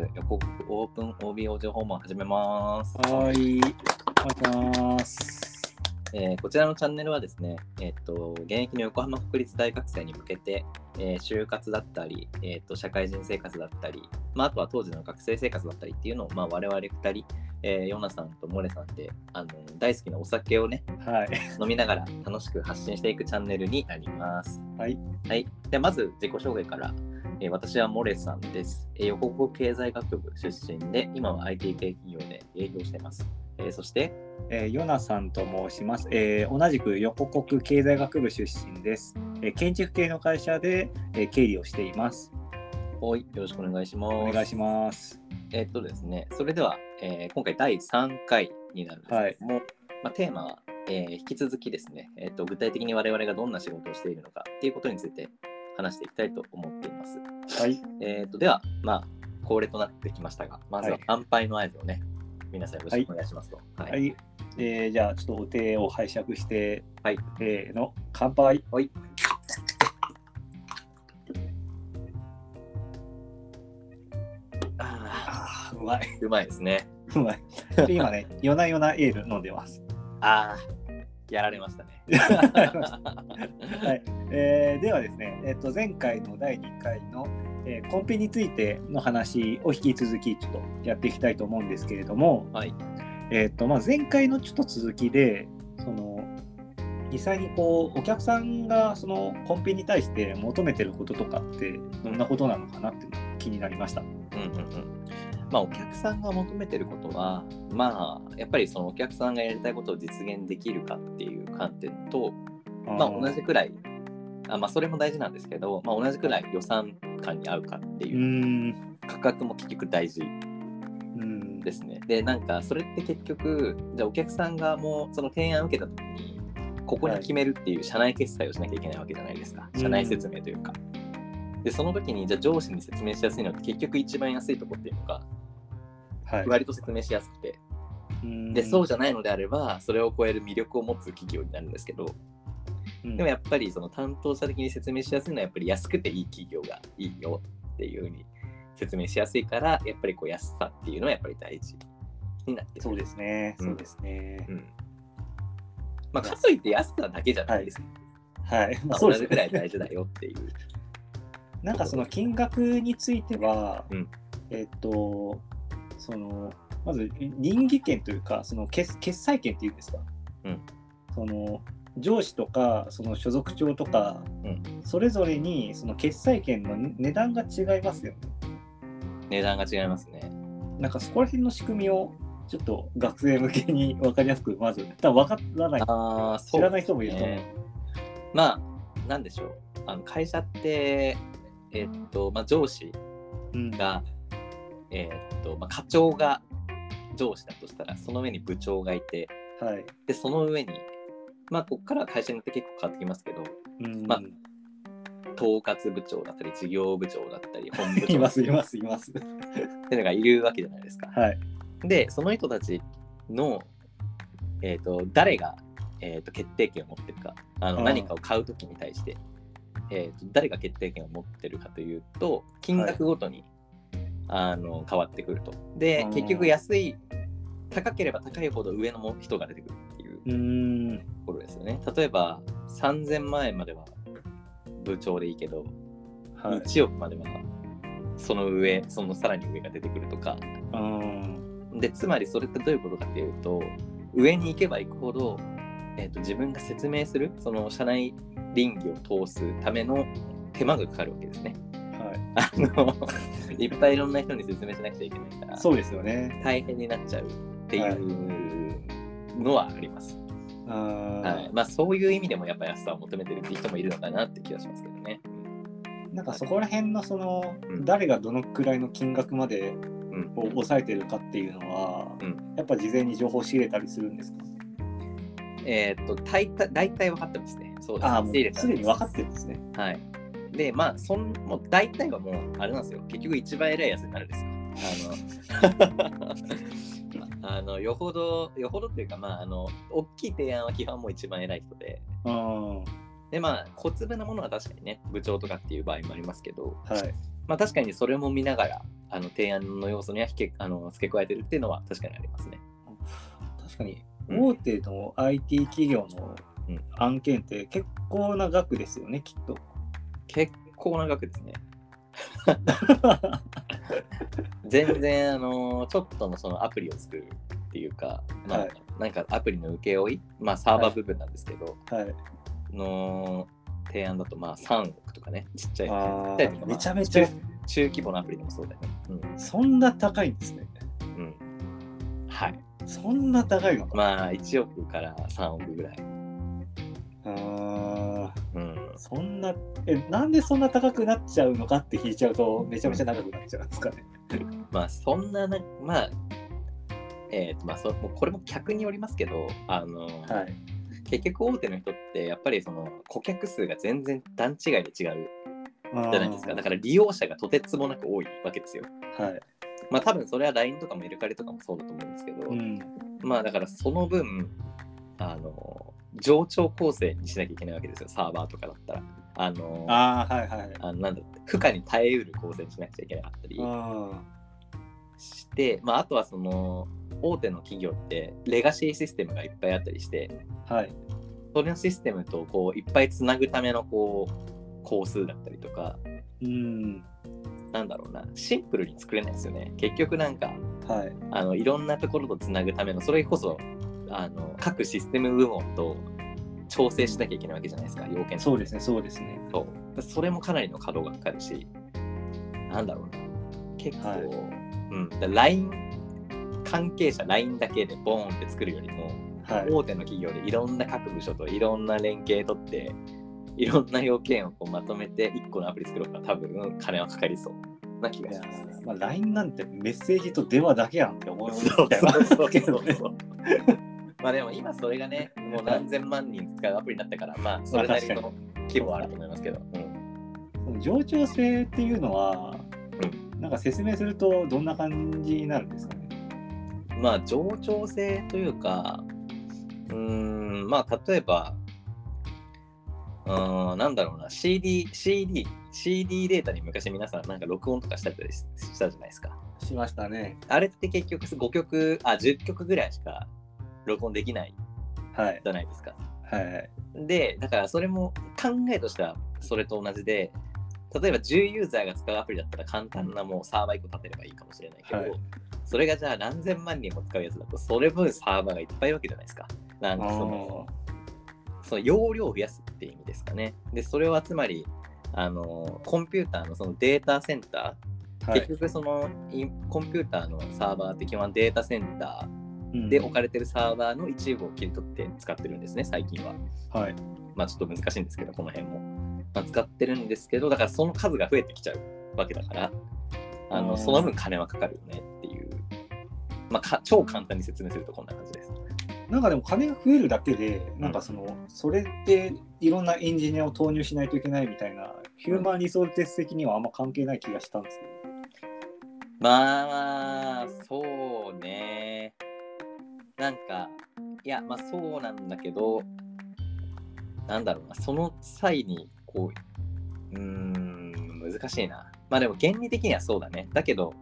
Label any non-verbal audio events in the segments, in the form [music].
。横国オープン OBO 情報も始めます。はーい。お願いします。えーこちらのチャンネルはですね、えっと現役の横浜国立大学生に向けて、えー就活だったり、えっと社会人生活だったり、まあ、あとは当時の学生生活だったりっていうのを、まあ、我々2人、えーヨナさんとモレさんであの大好きなお酒をねはい。飲みながら楽しく発信していくチャンネルになります。はい。はい、でまず自己紹介から、えー私はモレさんです、えー横国経済学部出身で、今は IT 系企業で営業しています。えーそして、えーヨナさんと申します。えー同じく横国経済学部出身です。えー建築系の会社で、えー経理をしています。おい、よろしくお願いします。お願いします。えーっとですね、それでは、えー今回第3回になるんですけども、まあ、テーマは、えー引き続きですね、えーっと、具体的に我々がどんな仕事をしているのかっていうことについて話していきたいと思っています。はい。えーっと、では、まあ、恒例となってきましたが、まずははい乾杯の合図をね、皆さんよろしくお願いしますと。はいはい。えーじゃあ、ちょっとお手を拝借して、はい。せーの、乾杯。はい。あうまい。ーうまいですね。うまい。で今ね、[laughs] 夜な夜なエール飲んでます。ああ、やられましたね。[laughs] はいえーではですね、えっと前回の第2回の、えーコンペについての話を引き続きちょっとやっていきたいと思うんですけれども、はい。えっとまあ、前回のちょっと続きでその実際にこうお客さんがそのコンペに対して求めてることとかってどんなことなのかなって気になりました。うんうんうんまあ、お客さんが求めてることは、まあ、やっぱりそのお客さんがやりたいことを実現できるかっていう観点と、まあ、同じくらい、あまあ、それも大事なんですけど、まあ、同じくらい予算感に合うかってう。いう、価格も結局大事うんですね。で、なんか、それって結局、じゃあお客さんがもうその提案を受けた時に、ここに決めるっていう社内決済をしなきゃいけないわけじゃないですか。うん。社内説明というか。で、その時に、じゃあ上司に説明しやすいのって結局一番安いとこっていうのが、はい。割と説明しやすくて、うん。でそうじゃないのであればそれを超える魅力を持つ企業になるんですけどうん。でもやっぱりその担当者的に説明しやすいのはやっぱり安くていい企業がいいよっていうふうに説明しやすいからやっぱりこう安さっていうのはやっぱり大事になってそうですね、うん。そうですね。うん。まあ、かといって安さだけじゃないです、はい、まあ、そうですね。同じくらい大事だよっていう。なんかその金額については、うん。えっと、その、まず倫理権というか、その決決裁権っていうんですか、うん。その上司とか、その所属長とか、うんそれぞれにその決裁権の値段が違いますよね。値段が違いますねなんかそこら辺の仕組みをちょっと学生向けに分かりやすく、まず、多分分からない、ああ知らない人もいると思う。ねまあなんでしょうあの会社ってえっとまあ上司うんが、えーっとまあ、課長が上司だとしたらその上に部長がいてはい。でその上にまあここからは会社によって結構変わってきますけどうんまあ統括部長だったり事業部長だったり本部長います、います、います。っていうのがいるわけじゃないですか。はい。でその人たちの、えーっと誰が、えーっと決定権を持ってるかあの何かを買う時に対して、えーっと誰が決定権を持ってるかというと金額ごとに、あの変わってくると。で結局安い高ければ高いほど上のも人が出てくるっていううころですよね。例えば3000万円までは部長でいいけど、はい。1億まではその上そのさらに上が出てくるとかうん。でつまりそれってどういうことかっていうと上に行けば行くほど、えー、と自分が説明するその社内倫理を通すための手間がかかるわけですね。はい。あの [laughs] いっぱいいろんな人に説明しなくちゃいけないからそうですよね。大変になっちゃうっていうのはあります。あはいまあ、そういう意味でもやっぱ安さを求めてるって人もいるのかなって気がしますけどね。なんかそこら辺のその、うん誰がどのくらいの金額までうんを抑えてるかっていうのは、うんやっぱ事前に情報を仕入れたりするんですか？えーっと大体大体分かってますね。そうですああ、もすでに分かってるんですね。はい。で、まあ、そんもう大体はもう、あれなんですよ。結局一番偉いやつになるんですよ。あの、[laughs] あのよほど、よほどっていうか、まあ、あの、大きい提案は基本もう一番偉い人で、うん。はで、まあ、小粒なものは確かにね、部長とかっていう場合もありますけど、い。まあ確かにそれも見ながら、あの提案の要素にはけあの付け加えてるっていうのは確かにありますね。確かに、うん大手の IT 企業のうん案件って結構な額ですよね、きっと。結構な額ですね。全然、あのちょっとのそのアプリを作るっていうか、まあ、はいなんかアプリの請け負い、まあサーバー部分なんですけど、はい。の提案だとまあ3億とかね、ちっちゃい。まあめちゃめちゃ中、中規模のアプリでもそうだよね。そんな高いんですね。うん。うん、はい。そんな高いのか。まあ1億から3億ぐらい。あーうん。そんな、え、なんでそんな高くなっちゃうのかって引いちゃうと、めちゃめちゃ長くなっちゃうんですかね。まあそんなな、まあ、えっ、とまあそもうこれも客によりますけど、あの、はい。結局大手の人ってやっぱりその顧客数が全然段違いで違うじゃじゃないですか。だから利用者がとてつもなく多いわけですよ。はい。まあ多分それは LINE とかもメルカリとかもそうだと思うんですけど、うん。まあだからその分、あの、冗長構成にしなきゃいけないわけですよ、サーバーとかだったら。あの、ああ、はいはい。あのなんだ負荷に耐えうる構成にしなくちゃいけなかったりあして、まああとはその、大手の企業ってレガシーシステムがいっぱいあったりして、ーはい。それのシステムとこういっぱいつなぐためのこう工数だったりとか、うん。なんだろうな、シンプルに作れないですよね。結局なんか、はい。あのいろんなところとつなぐための、それこそあの各システム部門と調整しなきゃいけないわけじゃないですか、要件そうですね、そうですね。そうそれもかなりの稼働がかかるし、なんだろうな、結構、はいうん、だ LINE 関係者 LINE だけでボーンって作るよりも、はい。大手の企業でいろんな各部署といろんな連携取って、いろんな要件をこうまとめて1個のアプリ作ろうから多分金はかかりそうな気がします。まあ、LINE なんてメッセージと電話だけやんって思いますそうそうそうけどね。[laughs] まあでも今それがね、もう何千万人使うアプリになったから、まあそれなりの規模はあると思いますけど。うん冗長性っていうのは、なんか説明するとどんな感じになるんですかね？まあ冗長性というか、うーん、まあ例えば、うーん、なんだろうな、CD、CD、CD データに昔皆さんなんか録音とかしたりししたじゃないですか。しましたね。あれって結局5曲、あ、10曲ぐらいしか録音できないはい。じゃないですか。はい。で、だからそれも考えとしてはそれと同じで、例えば10ユーザーが使うアプリだったら簡単なもうサーバー1個立てればいいかもしれないけど、はいそれがじゃあ何千万人も使うやつだと、それ分サーバーがいっぱいいるわけじゃないですか。なんかその、その容量を増やすっていう意味ですかね。で、それはつまり、あの、コンピューターのそのデータセンター、はい結局そのインコンピューターのサーバーって基本はデータセンタうんーで置かれてるサーバーの一部を切り取って使ってるんですね、最近は。はい。まあちょっと難しいんですけど、この辺も。まあ、使ってるんですけど、だからその数が増えてきちゃうわけだから、あうんのその分金はかかるよねっていう。まあか超簡単に説明するとこんな感じです。なんかでも金が増えるだけで、なんかその、それっていろんなエンジニアを投入しないといけないみたいな、ヒューマンリソース的にはあんま関係ない気がしたんですけど。まあ、そうね。なんか、いや、まあそうなんだけど、なんだろうな、その際に、こう、うーん、難しいな。まあでも原理的にはそうだね。だけど、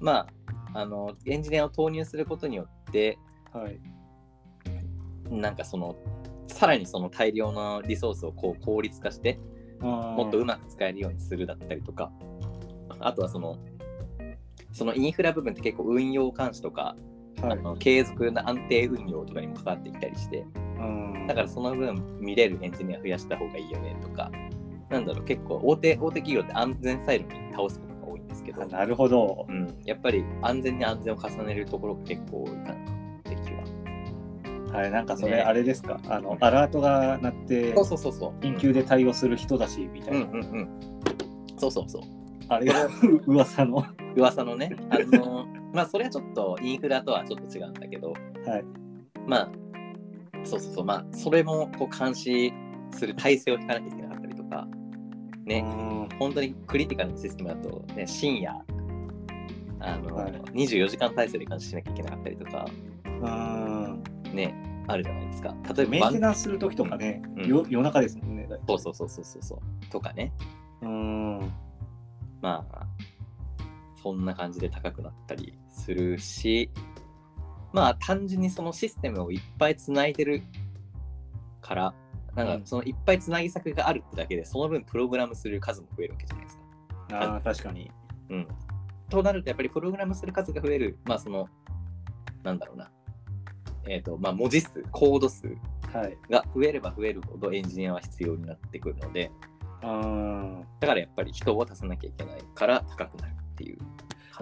まあ、あの、エンジニアを投入することによって、はい。なんかその、さらにその大量のリソースをこう効率化して、ももっとうまく使えるようにするだったりとか、あとはその、そのインフラ部分って結構運用監視とか、はいあの継続な安定運用とかにも関わってきたりして、うんだからその分見れるエンジニア増やした方がいいよねとか、なんだろう、結構大手大手企業って安全サイドに倒すことが多いんですけどあ、なるほどう。ん、やっぱり安全に安全を重ねるところが結構多いかなって気は。はい、なんかそれねあれですか、あの、アラートが鳴って、そうそうそうそう。緊急で対応する人だし、みたいな。うんうんうん。そうそうそう。あれが噂の。は噂のね、あの、まあそれはちょっとインフラとはちょっと違うんだけど、い。まあ、そうそうそう、まあ、それもこう監視する体制を引かなきゃいけなかったりとか、ね、うん本当にクリティカルなシステムだと、ね、深夜、あの、はい24時間体制で監視しなきゃいけなかったりとか、うんね、あるじゃないですか。例えば、メンテナンスするときとかね、うんよ夜中ですもんね。そうそうそうそうそうそう、とかね。うん。まあ、そんな感じで高くなったりするし、まあ単純にそのシステムをいっぱいつないでるから、なんかうんそのいっぱいつなぎ先があるってだけで、その分プログラムする数も増えるわけじゃないですか。ああ、確かに。うん。となると、やっぱりプログラムする数が増える、まあその、なんだろうな。えっ、と、まあ文字数、コード数はい。が増えれば増えるほどエンジニアは必要になってくるので、あだからやっぱり人を足さなきゃいけないから高くなるっていう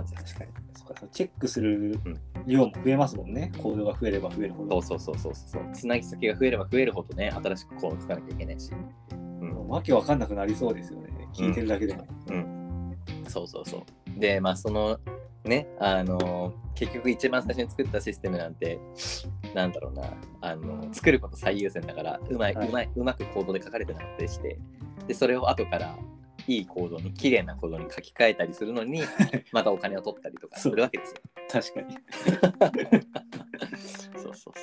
確かに。そうかチェックするうん量も増えますもんね。コードが増えれば増えるほど。そうそうそうそうそう。つなぎ先が増えれば増えるほどね、新しくコードつかなきゃいけないし。うんわけわかんなくなりそうですよね。聞いてるだけでも。うん、そうそうそう。で、まあ、その、ね、あの、結局一番最初に作ったシステムなんて、なんだろうな、あの、作ること最優先だから、うまい、はいうまい、うまくコードで書かれてなかったりして、で、それを後から、いいコードに、綺麗なコードに書き換えたりするのに、[laughs] またお金を取ったりとかするわけですよ。確かに。[laughs] そうそうそう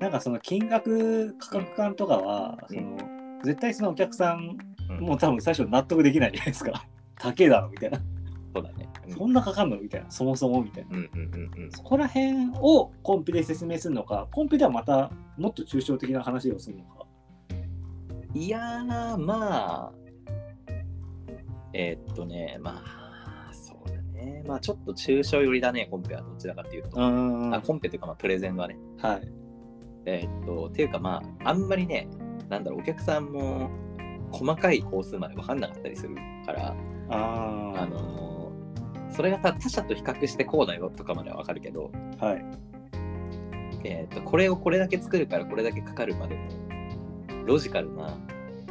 なんかその金額価格感とかは、うんその絶対そのお客さんそう。うんもう多分最初納得できないじゃないですか。[laughs] 高えだろみたいな。そうだね。うんそんなかかんの？みたいな。そもそもみたいな。うんうんうんうん。そこら辺をコンピで説明するのか、コンピではまたもっと抽象的な話をするのか。いやー、まあ、えーっとね、まあ、そうだね。まあ、ちょっと抽象寄りだね、コンペはどちらかっていうと。んあコンペというか、まあ、プレゼンはね。はい。えーっと、っていうか、まあ、あんまりね、なんだろう、お客さんも細かい工数まで分かんなかったりするから、ああのーそれが他他社と比較してこうだよとかまでは分かるけど、あ、はい。えーっと、これをこれだけ作るからこれだけかかるまでのロジカルな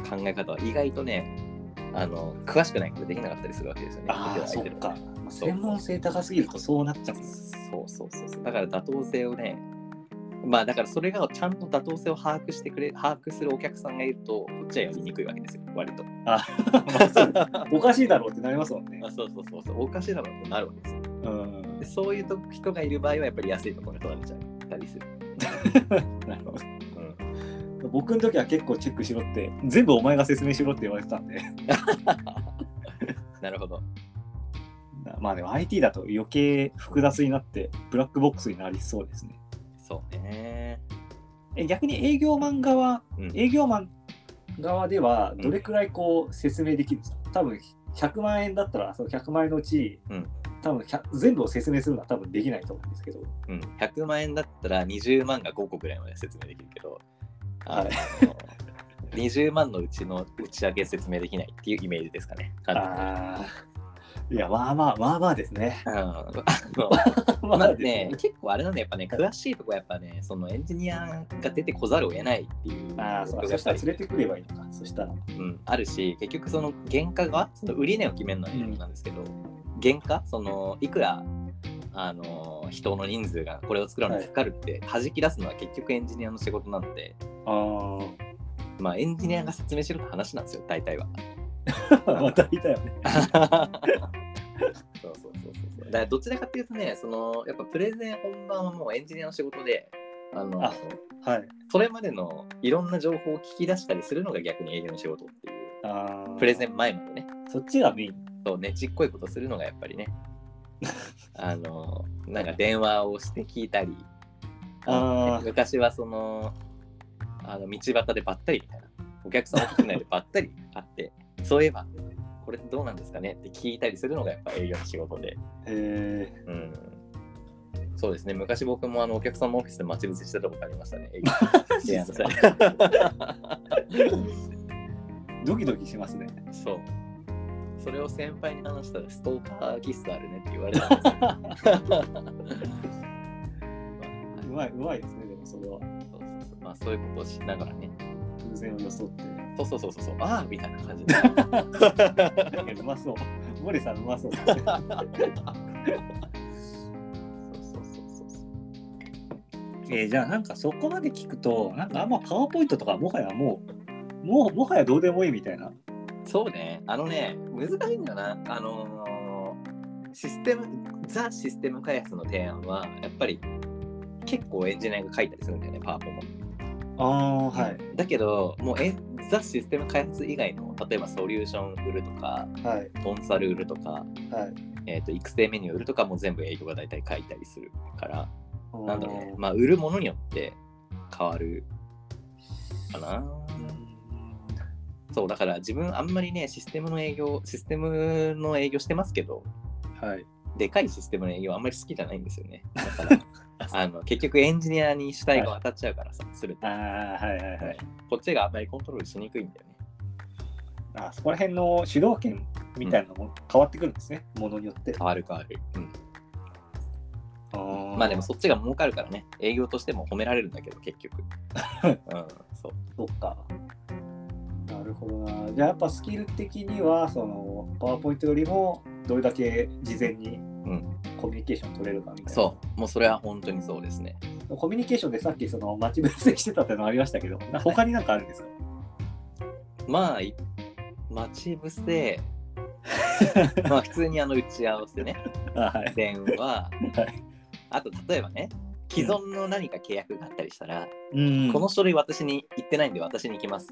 考え方は意外とね、あの詳しくないからできなかったりするわけですよね。ああ、そっか。専門性高すぎるとそうなっちゃう。そうそうそうそう。だから妥当性をね、まあだからそれがちゃんと妥当性を把握してくれ、把握するお客さんがいると、こっちはやりにくいわけですよ、割と。まあおかしいだろうってなりますもんね [laughs] あ。そうそうそうそう、おかしいだろうとなるわけですよ。うんで。そういうと人がいる場合はやっぱり安いところに取られちゃったりする。[laughs] なるほど。うん、僕の時は結構チェックしろって、全部お前が説明しろって言われてたんで。[laughs] なるほど。[laughs] まあでも IT だと余計複雑になって、ブラックボックスになりそうですね。そうね。え逆に営業マン側、うん、営業マン側ではどれくらいこう説明できるんですか、多分100万円だったらその100万円のうち、うん多分100全部を説明するのは多分できないと思うんですけど、うん、100万円だったら20万が5個ぐらいまで説明できるけど、はい。20万のうちの内訳説明できないっていうイメージですかね。ああいやまあまあまあまあですね。うん。あのま [laughs] まあね、結構あれなんだやっぱね、詳しいとこやっぱね、そのエンジニアが出てこざるを得ないっていうああそうかそしたら連れてくればいいのか。そしたら。うん、あるし、結局その原価が、その売値を決めるのはなんですけど、原価、そのいくらあの人の人数がこれを作るのにかかるって弾き出すのは結局エンジニアの仕事なので、あまあエンジニアが説明しろって話なんですよ、大体は。あまたいたよね。[laughs] そうそうそうそう。だからどちらかっていうとね、そのやっぱプレゼン本番はもうエンジニアの仕事で、あのあはい。それまでのいろんな情報を聞き出したりするのが逆に営業の仕事っていう、ああプレゼン前までね、そっちがメイン。そうねちっこいことするのがやっぱりね、[laughs] あの、なんか電話をして聞いたり、のあー昔はその、あの道端でばったりみたいな、お客さんの室内でばったり会って、[laughs] そういえば、これどうなんですかね？って聞いたりするのがやっぱ営業の仕事で、へえうん。そうですね、昔僕もあのお客さんのオフィスで待ち伏せしてたことありましたね。[laughs] ドキドキしますね。そう。それを先輩に話したらストーカーキスあるねって言われたんですよ。[laughs] うまい、うまいですね、でもそれは。そうそうそうまあそういうことをしながらね。偶然を装って。そうそうそうそうそう。ああみたいな感じで。うまそう。森さんうまそう。そうそうそうそうそう。えーじゃあなんかそこまで聞くと、なんかあんまパワーポイントとかもはやもう、もうもはやどうでもいいみたいな。そうね。あのね、難しいんだよな。あのーシステム、ザ・システム開発の提案は、やっぱり結構エンジニアが書いたりするんだよね、パワポも。ああ、はい。だけど、もうえザ・システム開発以外の例えばソリューション売るとかはいコンサル売るとか、はいえー、と育成メニュー売るとかも全部営業が大体書いたりするからなんだろうねうんまあ売るものによって変わるかなそうだから自分あんまりねシステムの営業システムの営業してますけどはい。でかいシステムの営業あんまり好きじゃないんですよね。だから [laughs] あの結局エンジニアに主体が渡っちゃうからさ、すべてああはいはいはい。こっちがあんまりコントロールしにくいんだよね。あそこら辺の主導権みたいなのも変わってくるんですね、ものによって。変わる変わる、うん、あまあでもそっちが儲かるからね。営業としても褒められるんだけど結局。[laughs] うんそう。そっか。なるほどな。じゃあやっぱスキル的にはそのパワーポイントよりもどれだけ事前にん。コミュニケーション取れるかみたいな、そう。もうそれは本当にそうですね。コミュニケーションでさっきその待ち伏せしてたってのありましたけどな他になんかあるんですか？まあい待ち伏せ。[laughs] まあ普通にあの打ち合わせね。あはい。電話。はい。あと例えばね既存の何か契約があったりしたら、うん。この書類私に言ってないんで私に行きます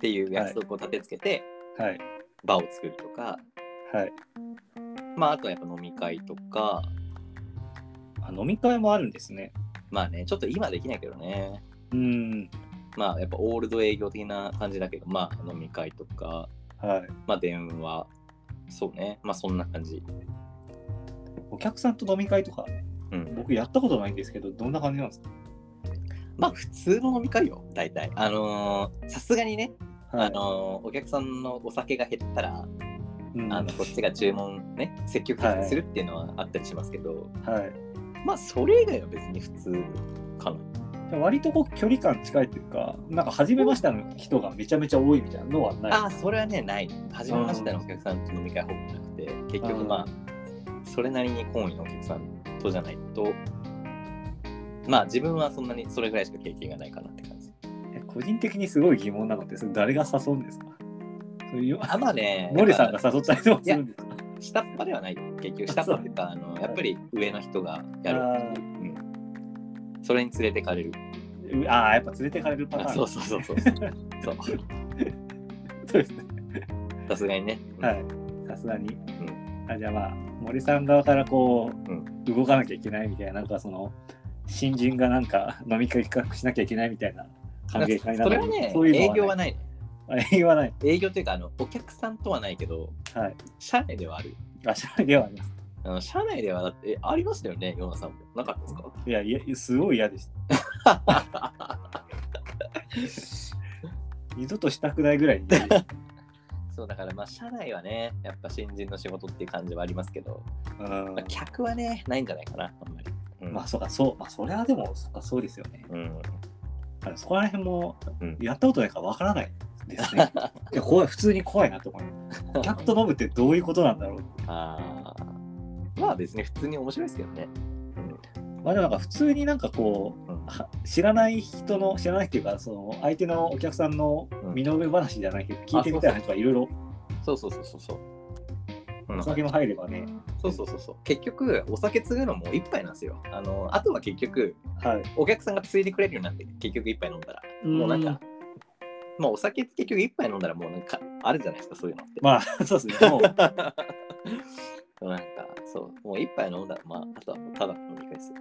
っていう約束を立てつけてはい。場を作るとか、はい。まああとはやっぱ飲み会とか。あ飲み会もあるんですね。まあねちょっと今できないけどね。うん。まあやっぱオールド営業的な感じだけどまあ飲み会とか。はい。まあ電話。そうね。まあそんな感じ。お客さんと飲み会とかうん。僕やったことないんですけどどんな感じなんですか？まあ普通の飲み会よ大体。あのーさすがにね、はい。あのーお客さんのお酒が減ったら、うん。あのこっちが注文ね積極的にするっていうのはあったりしますけど、はい。まあそれ以外は別に普通かな。割とこう距離感近いっていうか、なんか初めましての人がめちゃめちゃ多いみたいなのはない。ああ、それはね、ない。初めましてのお客さんと飲み会ほぼなくて、結局まあ、それなりに好意のお客さん。とじゃないと、まあ自分はそん。なにそれぐらいしか経験がないかな個人的にすごい疑問なのって、それ誰が誘うんですか？そういうあ、まあね、[laughs] ノリさんが誘ったりとかするんですか？ぱ下っ端ではない。結局、下っ端っていうか、あのやっぱり上の人がやる。あうん。それに連れてかれる。ーあー、やっぱ連れてかれるパターン。あそうそうそうそう。[laughs] そう。そうですね。さすがにね。うんはい。さすがに。んあじゃあまあ、森さん側からこう、うん動かなきゃいけないみたいな、なんかその、新人がなんか飲み会企画しなきゃいけないみたいな関係会なそれはね、そういうの営業はない。営業はない。営業というか、あのお客さんとはないけど、はい。社内ではある。あ、社内ではあります。あの社内ではだって、えありましたよね、ヨナさんも。なかったですか？いや、いや、すごい嫌でした。[laughs] 二度としたくないぐらい [laughs] そうだからまあ社内はねやっぱ新人の仕事っていう感じはありますけど、た。うんまあ、客はねないんじゃないかなあんまり、うん、まあ、そうか、そう、まあ、それはでも、そっか、そうですよね。うんあのそこら辺もうん。やったことないからわからないですね。[laughs] いや怖い普通に怖いなと思います。お客と飲むってどういうことなんだろう。あー。まあ別に普通に面白いですけどね、まあでもなんか普通になんかこう、うん。は知らない人の、知らないっていうか、その相手のお客さんの身の上話じゃないけど、聞いてみたい話とかいろいろ。そうそうそうそうお酒も入ればね。そうそうそうそう結局お酒継ぐのも一杯なんですよあのあとは結局はい。お客さんが継いでくれるようになって結局一杯飲んだらもうなんかまあお酒って結局一杯飲んだらもうなんかあるじゃないですかそういうのってまあ、[laughs] そうですね。もう、[laughs] なんか、そう、もう一杯飲んだら、まあ、あとはもうただの飲み会です。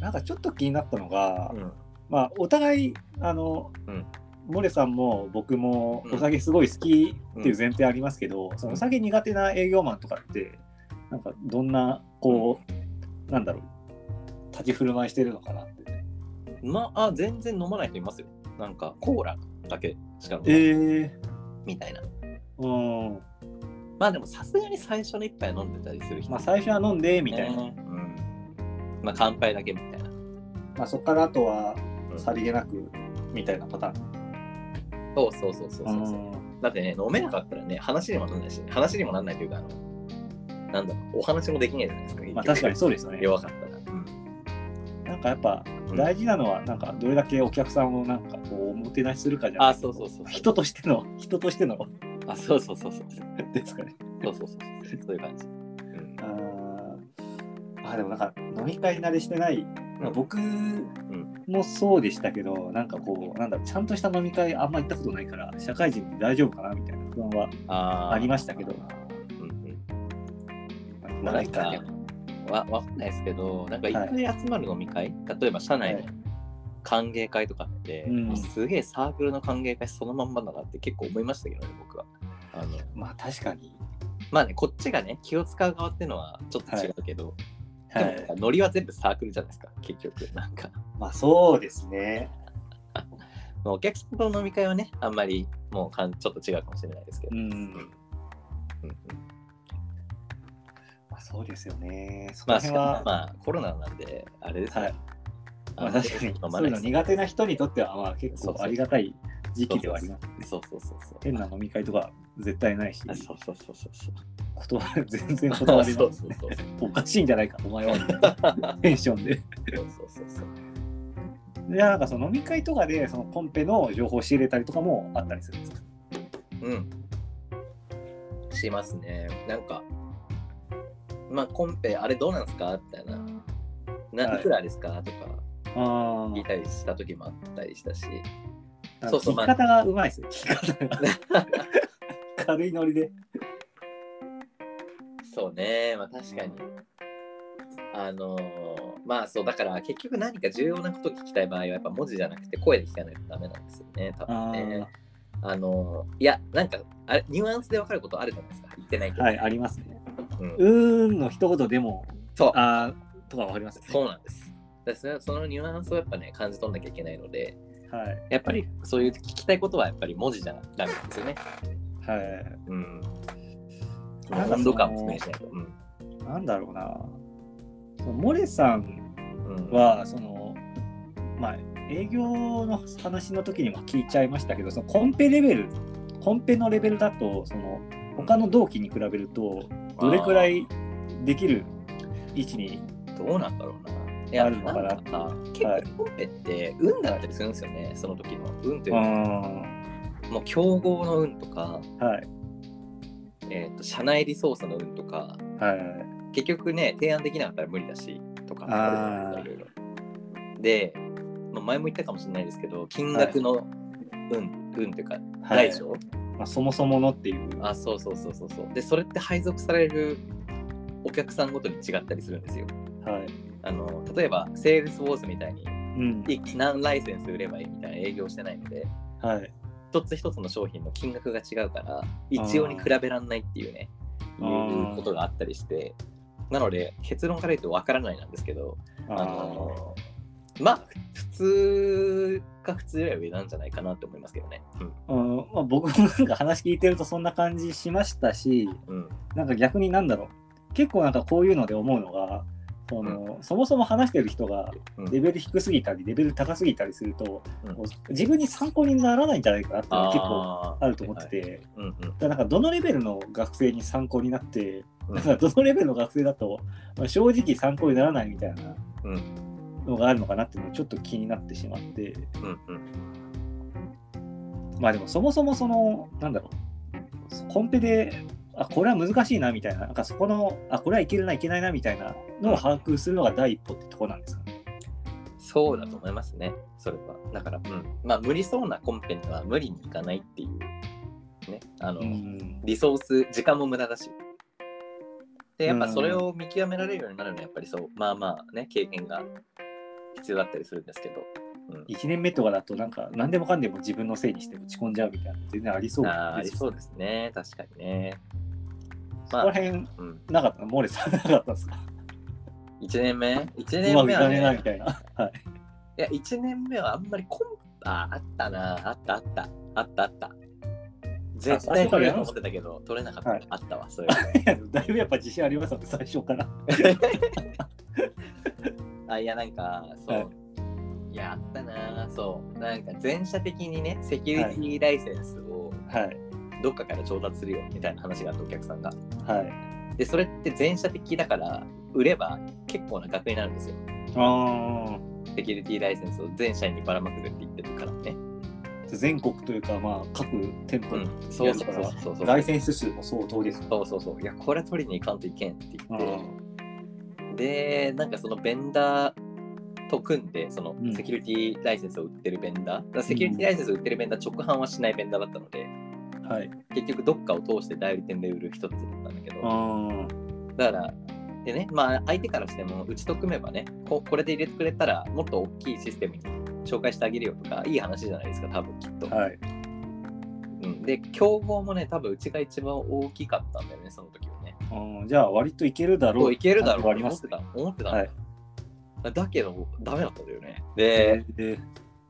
なんかちょっと気になったのが、うん。まあ、お互い、あの、うんモレさんも僕もうんお酒すごい好きっていう前提ありますけど、そのお酒苦手な営業マンとかって、なんかどんな、こう、なんだろう、立ち振る舞いしてるのかなって。まあ、あ全然飲まない人いますよ。なんか、コーラだけしか飲まない、えみたいな。うん。まあでも、さすがに最初の一杯飲んでたりする人まあ、最初は飲んで、みたいな。ねうん。まあ、乾杯だけみたいな。まあ、そこからあとは、うんさりげなく、みたいなパターン。そうそうそうそうそうそう。んだってね、飲めなかったらね、話にもなんないし、話にもなんないというか、あの、なんだろう、お話もできないじゃないですか。まあ、確かにそうですよね。弱かったら。うんなんかやっぱうん大事なのは、なんかどれだけお客さんをなんかこうおもてなしするかじゃないあ、そうそうそうそう。人としての、人としての [laughs] あ、そうそうそうそう。ですかね。そうそうそうそう。そういう感じ。うんあーあでもなんか飲み会慣れしてない、うん僕もそうでしたけど、なんかこう、なんだちゃんとした飲み会あんま行ったことないから、社会人で大丈夫かなみたいな不安はありましたけど。うんうん。なんかわわかんないですけど、なんか一回集まる飲み会、例えば社内のはい。歓迎会とかって、うん。すげえサークルの歓迎会そのまんまだなって結構思いましたけどね、僕は。あの。まあ確かに。まあね、こっちがね、気を使う側っていうのはちょっと違うけど、はい。でもなんかノリは全部サークルじゃないですか、結局。なんか、まあそうですね。[laughs] まあお客さんとの飲み会はね、あんまりもうかんちょっと違うかもしれないですけど。うん。まあそうですよね。そまあ、しかもの辺は、まあ、コロナなんで、あれですね。はいまあの確かに、そういうの苦手な人にとっては、まあ結構ありがたい時期ではあります。そうそうそうそう。変な飲み会とか絶対ないし、あそうそうそうそうそう。断る全然断りますね。[laughs] そうそうそう [laughs] おかしいんじゃないか、お前はテンションで。そうそうそうそう。で、なんかその飲み会とかで、そのコンペの情報を仕入れたりとかもあったりするんですかうん。しますね。なんか、まあ、コンペ、あれどうなんですかみたいな。なはいいくらですかとかあ聞いたりした時もあったりしたし。あ。そうそう聞き方がうまいですよ、聞き方が。[laughs] 軽いノリで。そうね、まあ確かに。あのーまあそう、だから結局何か重要なことを聞きたい場合はやっぱ文字じゃなくて声で聞かないとダメなんですよね、多分ね。あのーいや、なんかあれ、ニュアンスで分かることあるじゃないですか、言ってないけど。はい、ありますね。うんうーんの一言でも、そう、あーとかわかりますね。そうなんです。だからそのニュアンスをやっぱね、感じ取んなきゃいけないので、はい。やっぱりそういう聞きたいことはやっぱり文字じゃダメなんですよね。はい。うん。温度感を示しないと。うん。なんだろうな。そのモレさんうん、は、その、まあ、営業の話の時にも聞いちゃいましたけど、そのコンペレベル、コンペのレベルだと、その、他の同期に比べると、どれくらいできる位置に、どうなんだろうな。いや、あるのかな？なんか結はい構コンペって運だったりするんですよね、その時の。運というあか、もう競合の運とか、ーはい。えー、と社内リソースの運とか、はい。結局ね、提案できなかったら無理だし、とかあるじゃないですか、いろいろ。で、まあ、前も言ったかもしれないですけど、金額の運、運というか、はい大小、まあ、そもそものっていう。あ、そうそうそうそうそう。で、それって配属されるお客さんごとに違ったりするんですよ。はい。あの例えば、 Salesforce みたいにうん。い何ライセンス売ればいいみたいな営業してないので、はい。一つ一つの商品の金額が違うから、一様に比べらんないっていうね、いうことがあったりして、なので、結論から言うとわからないなんですけど、ああのまあ、普通か普通よりは上なんじゃないかなって思いますけどね。ーうんまあ、僕もなんか話聞いてるとそんな感じしましたし、うん。うん。なんか逆になんだろう。結構なんかこういうので思うのが、そのそもそも話してる人がうんレベル低すぎたり、レベル高すぎたりすると、うん自分に参考にならないんじゃないかなっていうのが結構あると思ってて、はいはいうんうんだからなんかどのレベルの学生に参考になって、うんなんかどのレベルの学生だと、まあ、正直参考にならないみたいなうんのがあるのかなっていうのがちょっと気になってしまって、うんうんまあでもそもそもその、なんだろう、コンペで、あ、これは難しいなみたいな、なんかそこの、あ、これはいけるな、いけないなみたいなのを把握するのが第一歩ってとこなんですかね。そうだと思いますね、それは。だから、うん。まあ、無理そうなコンペには無理にいかないっていう、ね。あの、うん。リソース、時間も無駄だし。で、やっぱうんそれを見極められるようになるのは、やっぱりそう、まあまあね、経験が必要だったりするんですけど。うん1年目とかだと、なんか、何でもかんでも自分のせいにして落ち込んじゃうみたいなの全然ありそうあーありそうでですね、確かにね。す。そこら辺、うん、なかった？のモーレさんなかったんですか？1年目 ?1 うま年目はね、かねえなみたいな。はい。いや、1年目はあんまりコンああったな、あったあった、あったあった。絶対取れると思ってたけど、取れなかった、はいあったわ、それは。[laughs] いやだいぶやっぱ自信ありますよね、最初から。[laughs] あ、いや、なんか、そう。はいいや、あったな、そう。なんか、全社的にね、セキュリティライセンスをはい。どっかから調達するよみたいな話があったお客さんが。はい。で、それって全社的だから、売れば結構な額になるんですよ。あセキュリティライセンスを全社員にばらまくぜって言ってるからね。あ、全国というか、まあ、各店舗にうん、そうそうそうそうそう。ライセンス数も相当ですね。そうそうそう。いや、これ取りに行かんといけんって言あって。で、なんかそのベンダーと組んで、そのうんセキュリティライセンスを売ってるベンダー、だからセキュリティライセンスを売ってるベンダー直販はしないベンダーだったので、はい。結局どっかを通して代理店で売る一つだったんだけど、あだから、でね、まあ相手からしても、うちと組めばねこ、これで入れてくれたら、もっと大きいシステムに紹介してあげるよとか、いい話じゃないですか、多分きっと。あ。はい。うん、で、競合もね、多分うちが一番大きかったんだよね、その時はね。じゃあ割といけるだろう。いけるだろう思ってた。思ってた。はいだけど、ダメだったんだよね。で、え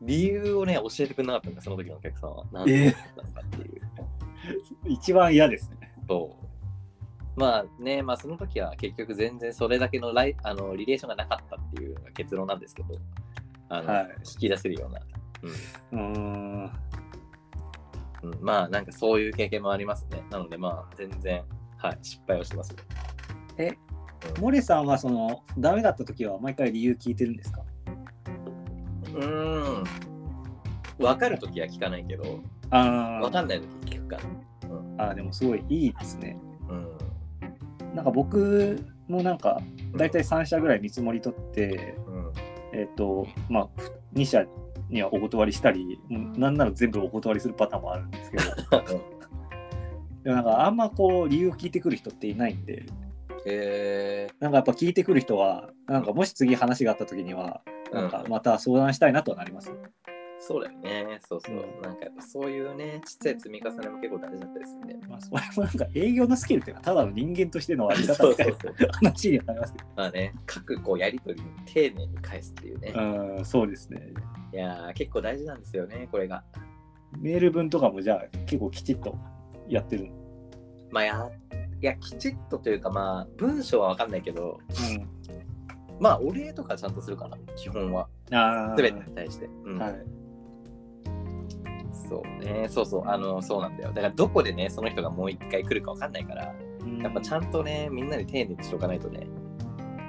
理由をね、教えてくれなかったんだよ、その時のお客さんは。なんでだったのかっていう。ー [laughs] 一番嫌ですね。そう。まあね、まあその時は結局全然それだけのライあのリレーションがなかったっていう結論なんですけど、あの、はい引き出せるような。うーん。うんうん、まあなんかそういう経験もありますね。なのでまあ全然、はい、失敗をしてます。え、モレさんはその、ダメだった時は毎回理由聞いてるんですか？うーん。分かる時は聞かないけど、ああ。分かんない時聞くから。あーでもすごいいいですね。うん。なんか僕もなんか、大体3社ぐらい見積もり取って、うん。えっ、と、まあ、2社にはお断りしたり、なんなら全部お断りするパターンもあるんですけど、[laughs] でもなんかあんまこう理由を聞いてくる人っていないんで、えなんかやっぱ聞いてくる人は、なんかもし次話があった時には、なんかまた相談したいなとはなります。ー、そうだよね。そうそう。うんなんかやっぱそういうね、ちっちゃい積み重ねも結構大事だったりするんで。まあ、それもなんか営業のスキルっていうのはただの人間としてのあり方みたい [laughs] な。話にはなりますけまあね、各こうやりとりに丁寧に返すっていうね。ど、うん、そうですね。いやー、結構大事なんですよね、これが。メール文とかもじゃあ結構きちっとやってる。まあや、いや、きちっとというか、まあ、文章はわかんないけど、まあ、お礼とかちゃんとするかな、基本は。あ。すべてに対して。うんはい。そうね、そうそう、あの、そうなんだよ。だから、どこでね、その人がもう一回来るかわかんないから、やっぱちゃんとね、みんなに丁寧にしておかないとね、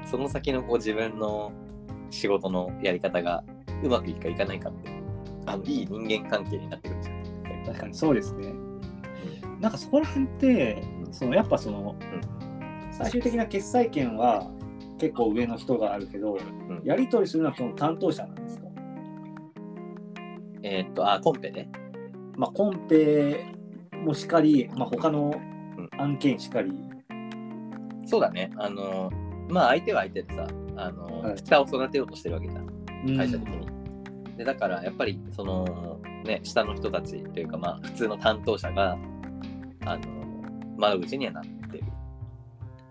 その先のこう自分の仕事のやり方がうまくいくかいかないかって、あの、いい人間関係になってくるじゃん。確かにそうですね。なんかそこら辺って、そのやっぱその、最終的な決裁権は結構上の人があるけど、うん。やり取りするのはその担当者なんですかえーっと、あ、コンペね。まあ、コンペもしかり、まあ、他の案件しかり、そうだね。あの、まあ相手は相手でさ、あの、はい下を育てようとしてるわけじゃん、うん会社的に。で、だからやっぱり、その、ね、下の人たちというか、まあ普通の担当者が、あの、窓口にはなってる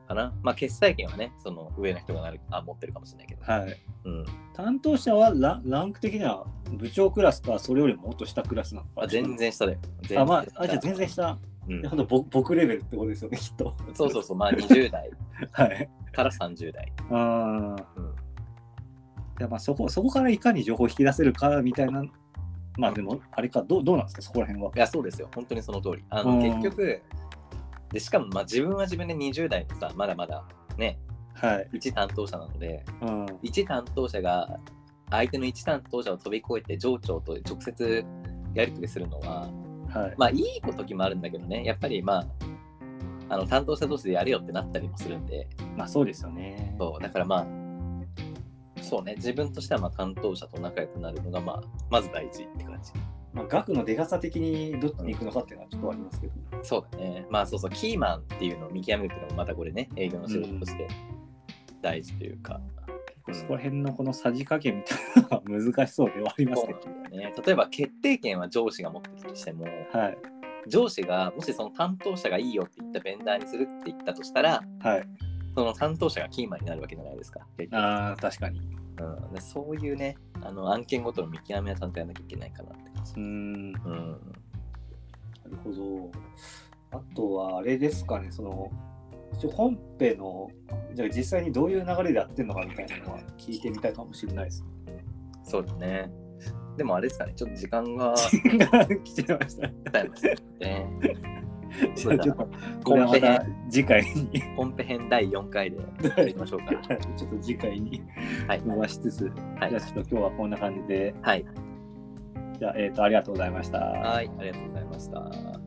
かな。まあ決済権はね、その上の人がなるあ持ってるかもしれないけど。はい、うん。担当者はラランク的には部長クラスかそれよりももっと下クラスなのかあ全然下だよ。全あ、まあ、下あじゃあ全然下。うん僕僕レベルってことですよね、きっと。そうそうそう、まあ20代 [laughs] はい。から30代。あーうんいやまあそこそこからいかに情報を引き出せるかみたいな、まあでも、あれか、どうどうなんですか、そこら辺は。いや、そうですよ。本当にその通り。あの、うん結局、で、しかも、まあ自分は自分で20代でさ、まだまだね、はい。一担当者なので、うん、一担当者が相手の一担当者を飛び越えて上長と直接やり取りするのは、はい。まあいい時もあるんだけどね、やっぱりまあ、あの担当者同士でやるよってなったりもするんで、まあそうですよね。そうだからまあ、そうね、自分としてはまあ担当者と仲良くなるのが、まあ、まず大事って感じ。まあ、額の出がさ的にどっちに行くのかっていうのはちょっとありますけど。そうだね。まあそうそう、キーマンっていうのを見極めるっていうのもまたこれね、営業の仕事として大事というか。うんそこら辺のこのさじ加減みたいなのが難しそうではありますけど。ね。例えば決定権は上司が持ってるとしても、はい。上司がもしその担当者がいいよって言ったベンダーにするって言ったとしたら、はい。その担当者がキーマンになるわけじゃないですか。ああ、確かに。うん、でそういうね、あの案件ごとの見極めはちゃんとやらなきゃいけないかなって。うーん。うん。なるほど。あとはあれですかね、その、本編の、じゃあ実際にどういう流れでやってるのかみたいなのは聞いてみたいかもしれないです。そうですね。でもあれですかね、ちょっと時間が [laughs] 来ちゃいました。経いましたね。じゃあちょっと、これはまた次回に、本編編第4回でやりましょうか。[laughs] ちょっと次回にはい。伸ばしつつ、はいじゃあちょっと今日はこんな感じで、はい。じゃあ、えっ、と、ありがとうございました。はい。ありがとうございました。